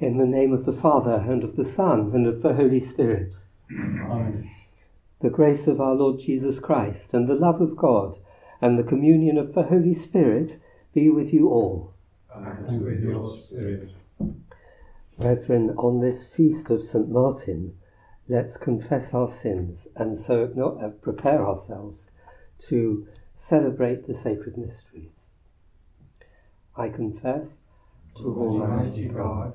In the name of the Father, and of the Son, and of the Holy Spirit. Amen. The grace of our Lord Jesus Christ, and the love of God, and the communion of the Holy Spirit be with you all. And with your spirit. Brethren, on this feast of St. Martin, let's confess our sins and so uh, prepare ourselves to celebrate the sacred mysteries. I confess to Almighty God,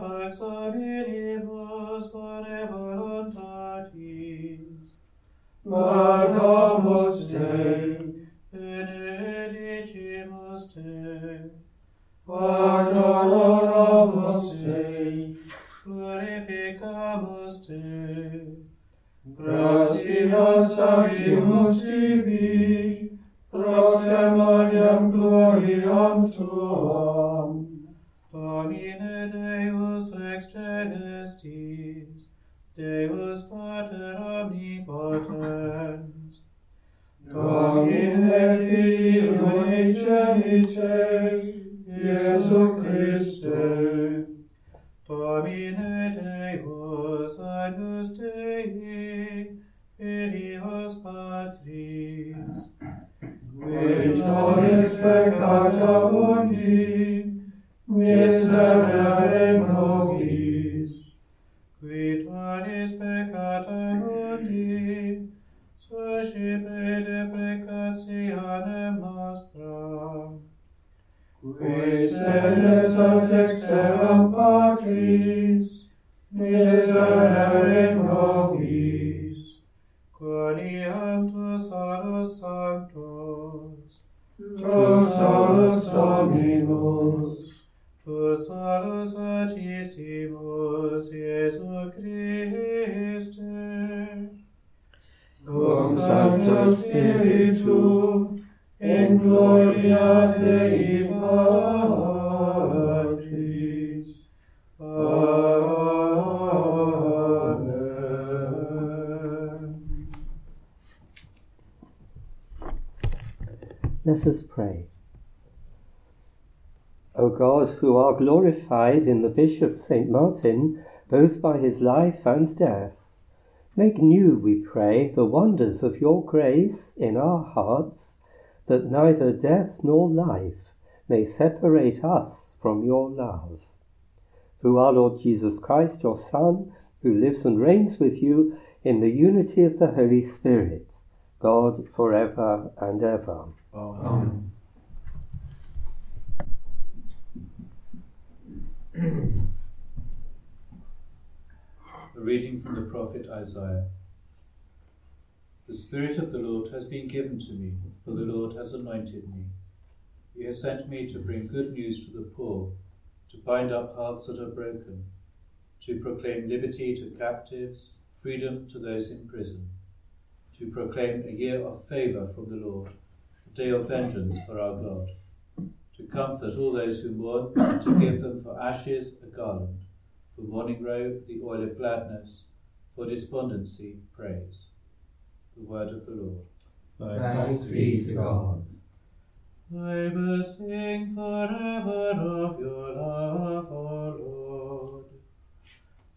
pax hominibus bone voluntatis. Laudamus Dei, Benedicimus Te, adoramus Dei, glorificamus Te, gratias qui talis peccatorundi, suscipede precatianem nostram. Qui sedes ad exteram patris, miserere in nobis, coniantus adus sanctos, tus solus dominus, tu salus Altissimus, Iesu Christe, cum Sancto Spiritu, in gloria Dei Patris. Amen. Let us pray. O God, who are glorified in the Bishop St. Martin, both by his life and death, make new, we pray, the wonders of your grace in our hearts, that neither death nor life may separate us from your love. Through our Lord Jesus Christ, your Son, who lives and reigns with you in the unity of the Holy Spirit, God for ever and ever. Amen. A reading from the prophet Isaiah. The Spirit of the Lord has been given to me, for the Lord has anointed me. He has sent me to bring good news to the poor, to bind up hearts that are broken, to proclaim liberty to captives, freedom to those in prison, to proclaim a year of favour from the Lord, a day of vengeance for our God, to comfort all those who mourn, and to give them for ashes a garland, for mourning robe the oil of gladness, for despondency praise. The word of the Lord. Thanks be to God. I will sing forever of your love, O Lord.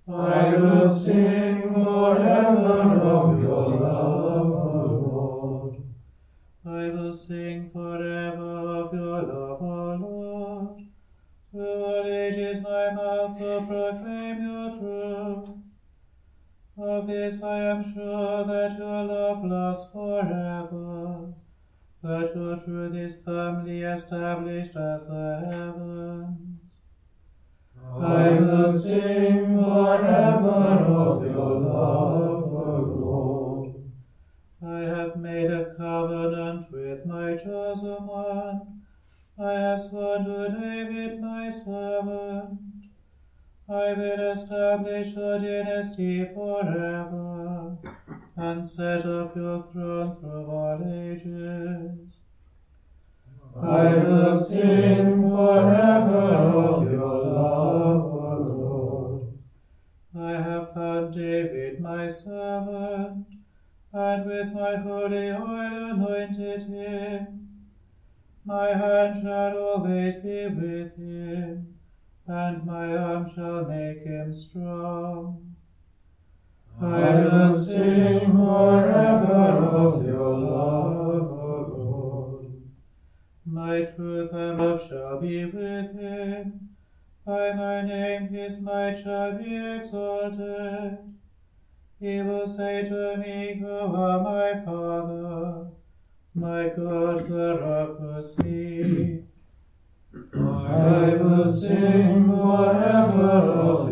I will sing forever of your love, O Lord. I will sing forever of your love, mouth will proclaim your truth. Of this I am sure that your love lasts forever, that your truth is firmly established as the heavens. I will sing forever of your love, O Lord. I have made a covenant with my chosen one. I have sworn to David my servant. I will establish your dynasty forever and set up your throne through all ages. I will sing forever of your love, O Lord. I have found David my servant, and with my holy oil anointed him. My hand shall always be with him, and my arm shall make him strong. I will sing forever of your love, O Lord. My truth and love shall be with him. By my name his might shall be exalted. He will say to me, You are my Father, my God, the rock will see. I will sing forever of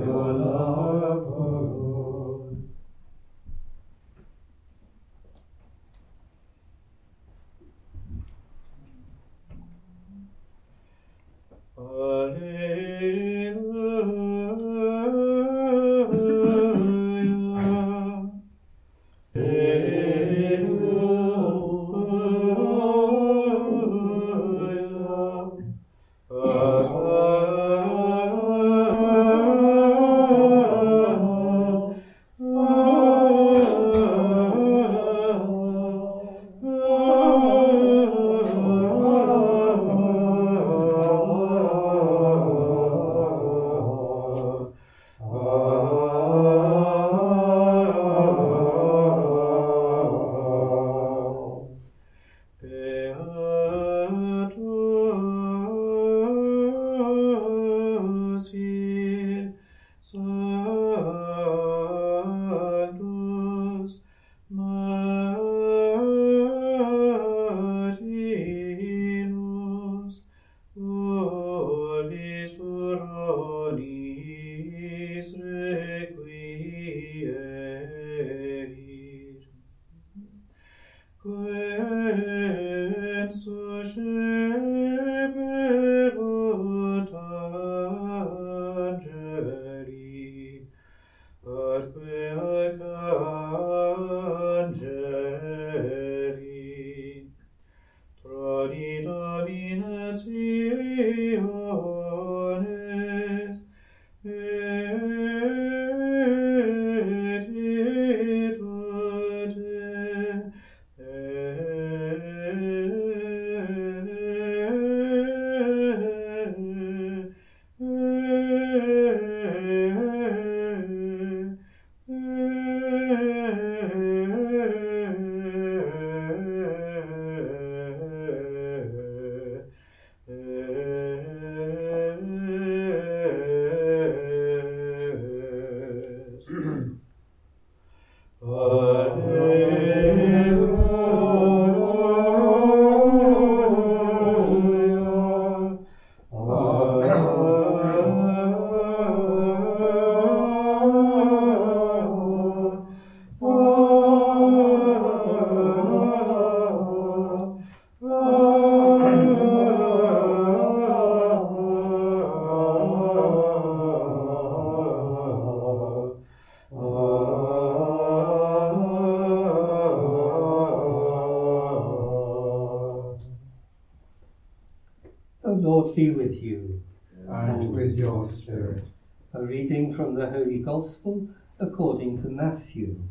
Gospel according to Matthew.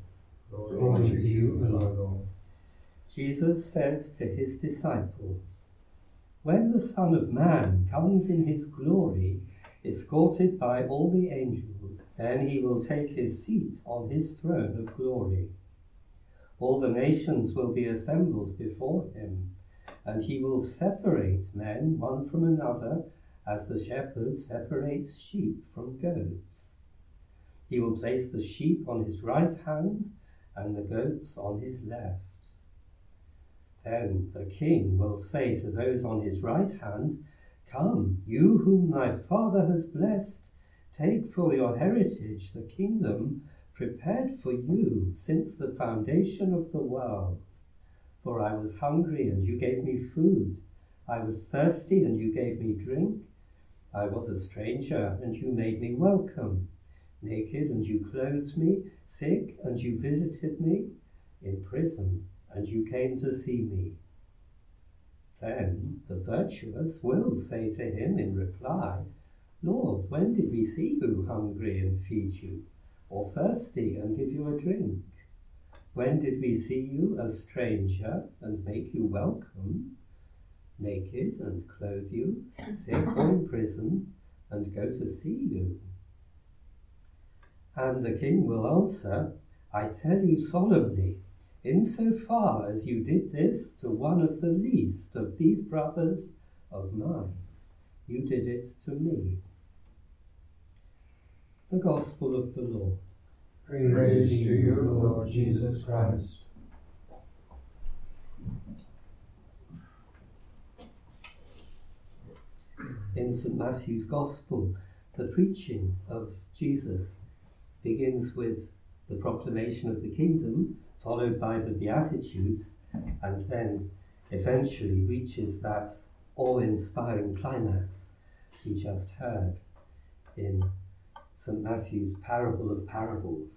Glory to you, O Lord. Jesus said to his disciples, When the Son of Man comes in his glory, escorted by all the angels, then he will take his seat on his throne of glory. All the nations will be assembled before him, and he will separate men one from another as the shepherd separates sheep from goats. He will place the sheep on his right hand and the goats on his left. Then the king will say to those on his right hand, Come, you whom my father has blessed, take for your heritage the kingdom prepared for you since the foundation of the world. For I was hungry, and you gave me food. I was thirsty, and you gave me drink. I was a stranger, and you made me welcome. Naked, and you clothed me. Sick, and you visited me. In prison, and you came to see me. Then the virtuous will say to him in reply, Lord, when did we see you hungry and feed you, or thirsty and give you a drink? When did we see you a stranger and make you welcome, naked and clothe you, sick or in prison and go to see you? And the king will answer, I tell you solemnly, in so far as you did this to one of the least of these brothers of mine, you did it to me. The Gospel of the Lord. Praise, Praise to you, Lord Jesus Christ. In St. Matthew's Gospel, the preaching of Jesus begins with the proclamation of the kingdom, followed by the Beatitudes, and then eventually reaches that awe inspiring climax we just heard in St. Matthew's parable of parables,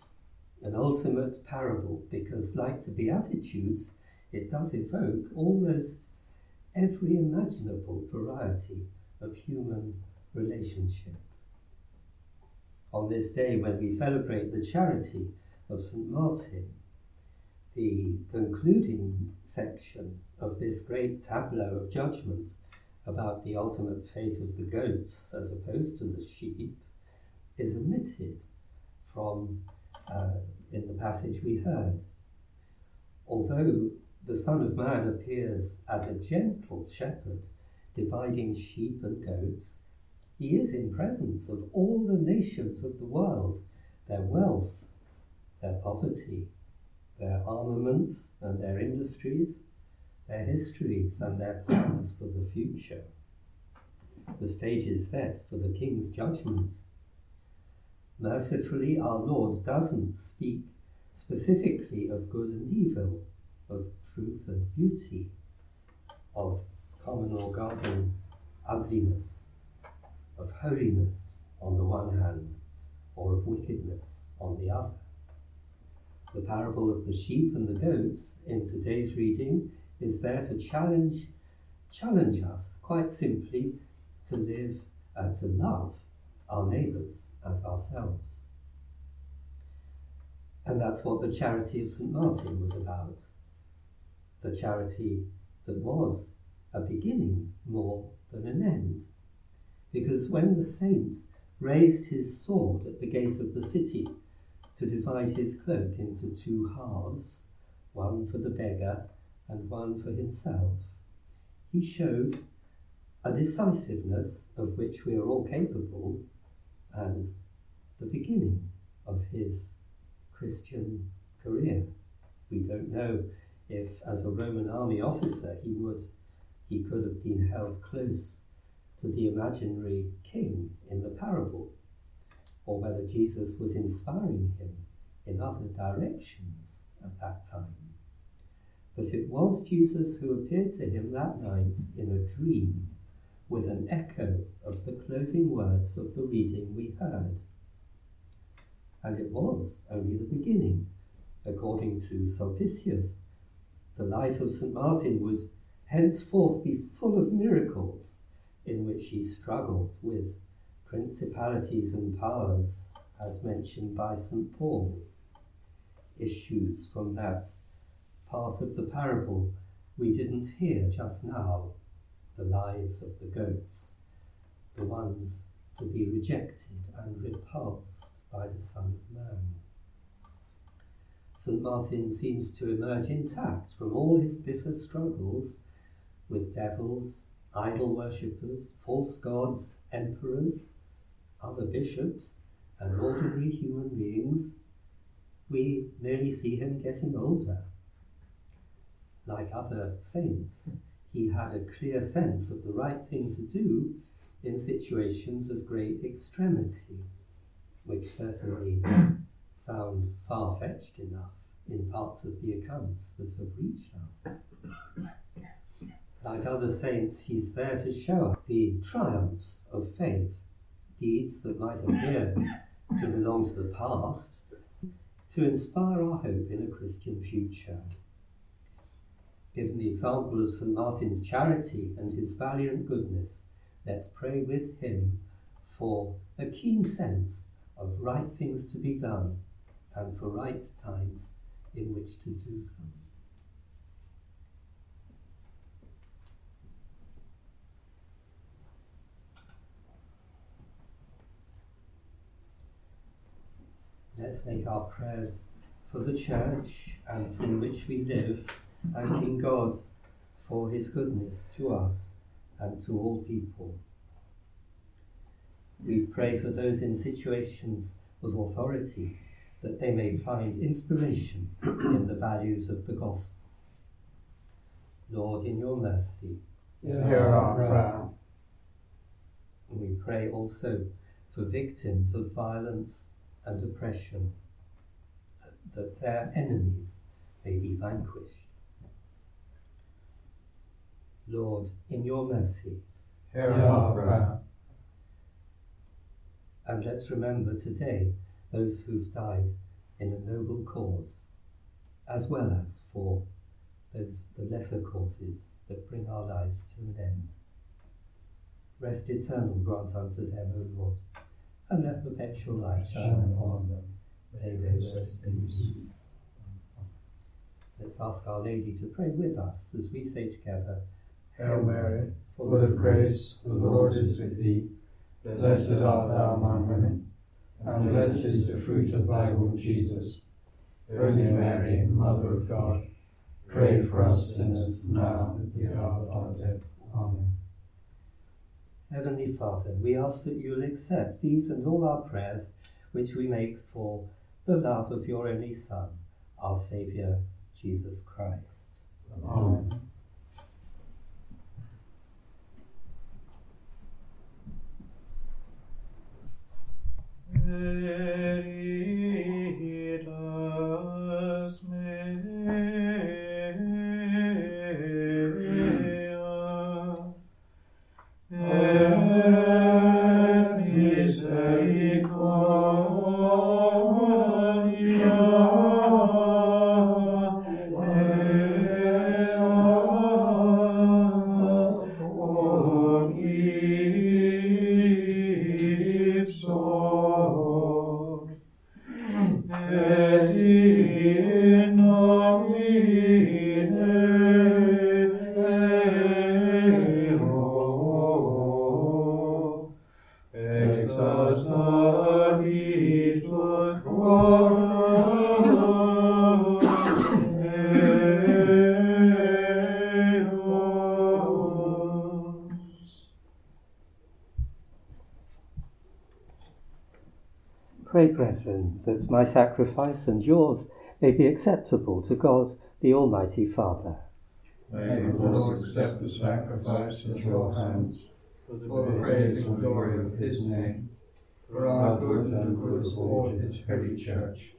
an ultimate parable because, like the Beatitudes, it does evoke almost every imaginable variety of human relationship. On this day, when we celebrate the charity of St. Martin, the concluding section of this great tableau of judgment about the ultimate fate of the goats as opposed to the sheep is omitted from uh, in the passage we heard. Although the Son of Man appears as a gentle shepherd, dividing sheep and goats, he is in presence of all the nations of the world, their wealth, their poverty, their armaments and their industries, their histories and their plans for the future. The stage is set for the king's judgment Mercifully, our Lord doesn't speak specifically of good and evil, of truth and beauty, of common or garden ugliness, of holiness on the one hand, or of wickedness on the other. The parable of the sheep and the goats in today's reading is there to challenge challenge us quite simply to live and to love our neighbours as ourselves. And that's what the charity of St. Martin was about. The charity that was a beginning more than an end. Because when the saint raised his sword at the gate of the city to divide his cloak into two halves, one for the beggar and one for himself, he showed a decisiveness of which we are all capable and the beginning of his Christian career. We don't know if, as a Roman army officer, he would he could have been held close the imaginary king in the parable, or whether Jesus was inspiring him in other directions at that time. But it was Jesus who appeared to him that night in a dream with an echo of the closing words of the reading we heard. And it was only the beginning. According to Sulpicius, the life of St. Martin would henceforth be full of miracles in which he struggled with principalities and powers, as mentioned by St. Paul. Issues from that part of the parable we didn't hear just now the lives of the goats, the ones to be rejected and repulsed by the Son of Man. St. Martin seems to emerge intact from all his bitter struggles with devils, idol worshippers, false gods, emperors, other bishops, and ordinary human beings. We merely see him getting older. Like other saints, he had a clear sense of the right thing to do in situations of great extremity, which certainly sound far fetched enough in parts of the accounts that have reached us. Like other saints, he's there to show the triumphs of faith, deeds that might appear to belong to the past, to inspire our hope in a Christian future. Given the example of St. Martin's charity and his valiant goodness, let's pray with him for a keen sense of right things to be done and for right times in which to do them. Let's make our prayers for the church and in which we live, thanking God for his goodness to us and to all people. We pray for those in situations of authority that they may find inspiration in the values of the gospel. Lord, in your mercy, hear our prayer. we pray also for victims of violence and oppression, that their enemies may be vanquished. Lord, in your mercy, hear our prayer. And let's remember today those who've died in a noble cause, as well as for those the lesser causes that bring our lives to an end. Rest eternal grant unto them, O Lord, and let perpetual light shine upon them. May they rest in peace. Let's ask Our Lady to pray with us as we say together, Hail Mary, full of grace, the Lord is with thee. Blessed art thou among women, and blessed is the fruit of thy womb, Jesus. Holy Mary, Mother of God, pray for us sinners now and at the hour of our death. Amen. Heavenly Father, we ask that you'll accept these and all our prayers which we make for the love of your only Son, our Saviour, Jesus Christ. Amen. Veritas Pray, that my sacrifice and yours may be acceptable to God, the Almighty Father. May the Lord accept the sacrifice at your hands for the praise and glory of his name, for our good and the good of all his holy church.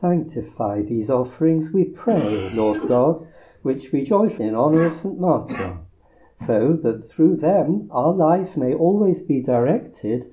Sanctify these offerings, we pray, Lord God, which we joyfully in honour of St. Martin, so that through them our life may always be directed,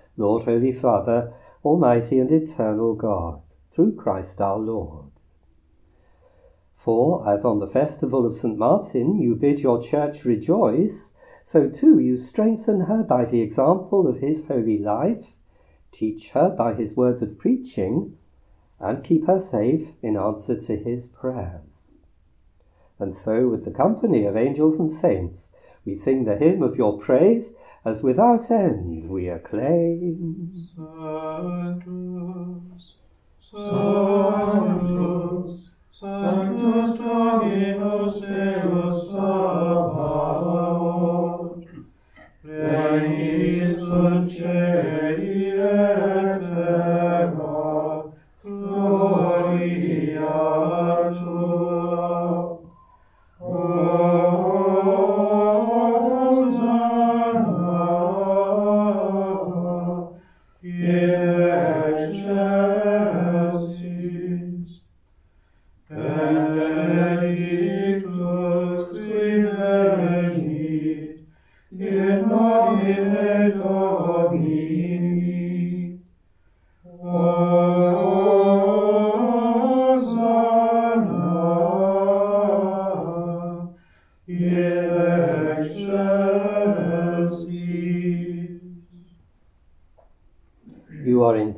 Lord, Holy Father, Almighty and eternal God, through Christ our Lord. For, as on the festival of St. Martin you bid your church rejoice, so too you strengthen her by the example of his holy life, teach her by his words of preaching, and keep her safe in answer to his prayers. And so, with the company of angels and saints, we sing the hymn of your praise as without end we acclaim. Sanctus, Sanctus, Sanctus Dominus Deus Sabaoth, Regis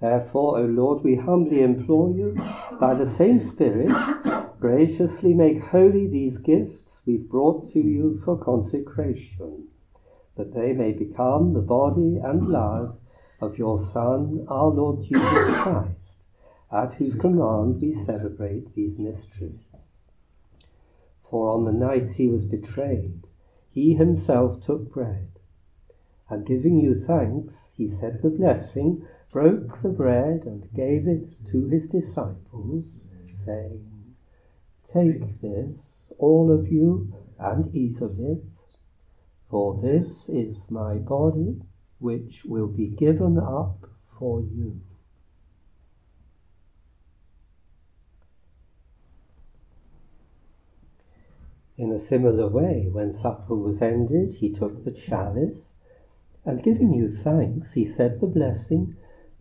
Therefore, O Lord, we humbly implore you, by the same Spirit, graciously make holy these gifts we've brought to you for consecration, that they may become the body and blood of your Son, our Lord Jesus Christ, at whose command we celebrate these mysteries. For on the night he was betrayed, he himself took bread, and giving you thanks, he said the blessing, broke the bread, and gave it to his disciples, saying, Take this, all of you, and eat of it, for this is my body, which will be given up for you. In a similar way, when supper was ended, he took the chalice, and giving you thanks, he said the blessing,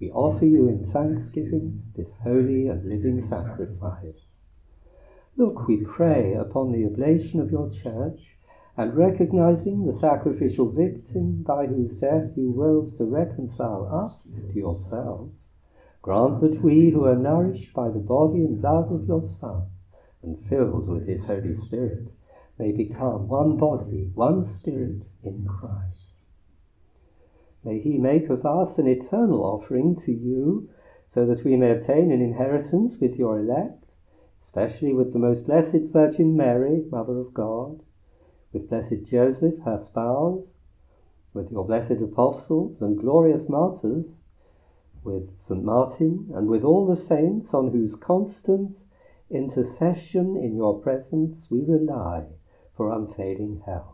we offer you in thanksgiving this holy and living sacrifice. Look, we pray, upon the oblation of your church, and recognizing the sacrificial victim by whose death you rose to reconcile us to yourself, grant that we who are nourished by the body and blood of your Son, and filled with his Holy Spirit, may become one body, one spirit in Christ. May he make of us an eternal offering to you, so that we may obtain an inheritance with your elect, especially with the most blessed Virgin Mary, Mother of God, with blessed Joseph, her spouse, with your blessed apostles and glorious martyrs, with St. Martin, and with all the saints on whose constant intercession in your presence we rely for unfailing help.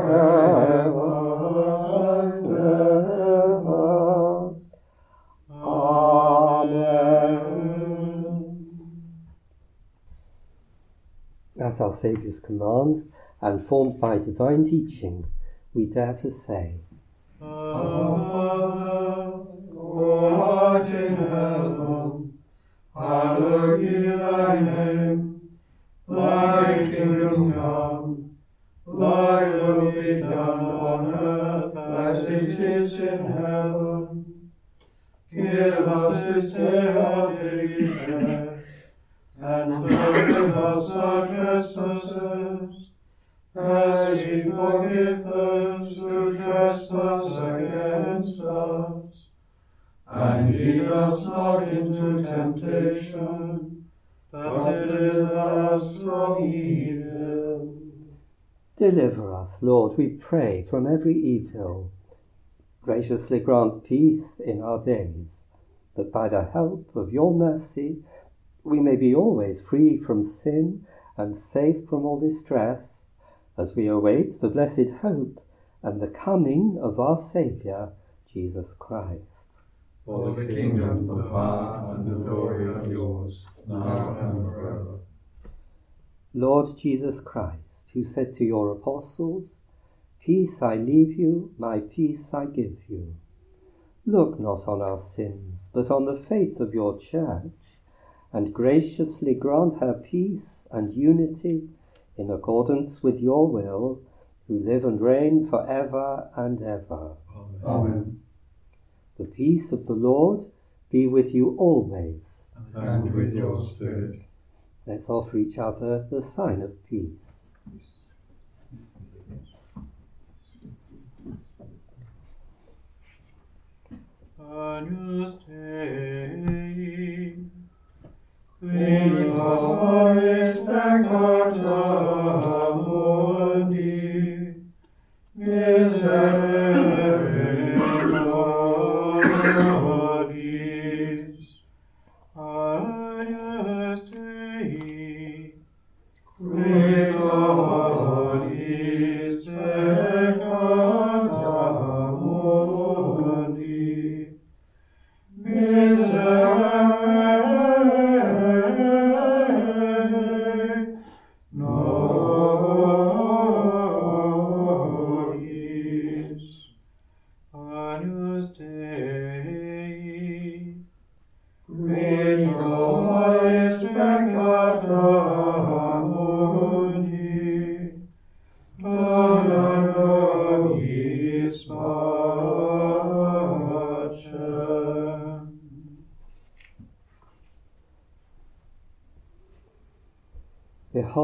As our Saviour's command, and formed by divine teaching, we dare to say, but deliver us from evil. Deliver us, Lord, we pray, from every evil. Graciously grant peace in our days, that by the help of your mercy we may be always free from sin and safe from all distress, as we await the blessed hope and the coming of our Saviour, Jesus Christ. For the kingdom, the power, and the glory are yours, now and forever. Lord Jesus Christ, who said to your apostles, Peace I leave you, my peace I give you. Look not on our sins, but on the faith of your church, and graciously grant her peace and unity in accordance with your will, who live and reign for ever and ever. Amen. The peace of the Lord be with you always. And with your spirit. Let's offer each other the sign of peace. Agnus Dei, In glorious peccata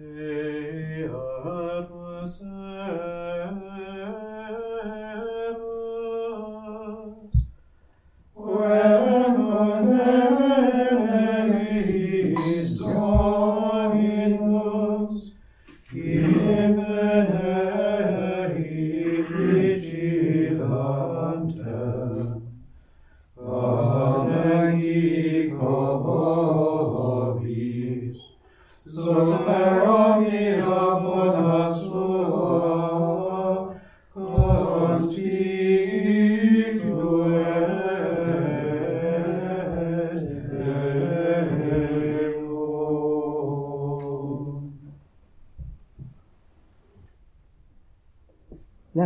Hey,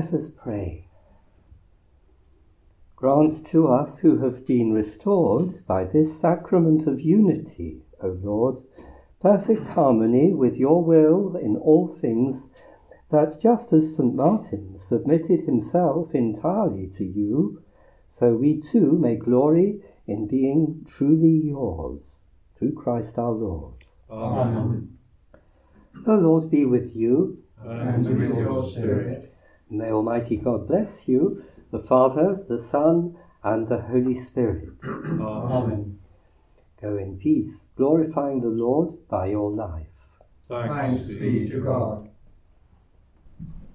Let us pray. Grant to us who have been restored by this sacrament of unity, O Lord, perfect harmony with your will in all things, that just as St. Martin submitted himself entirely to you, so we too may glory in being truly yours, through Christ our Lord. Amen. The Lord be with you. And with your spirit. May Almighty God bless you, the Father, the Son, and the Holy Spirit. Amen. Go in peace, glorifying the Lord by your life. Thanks be to God.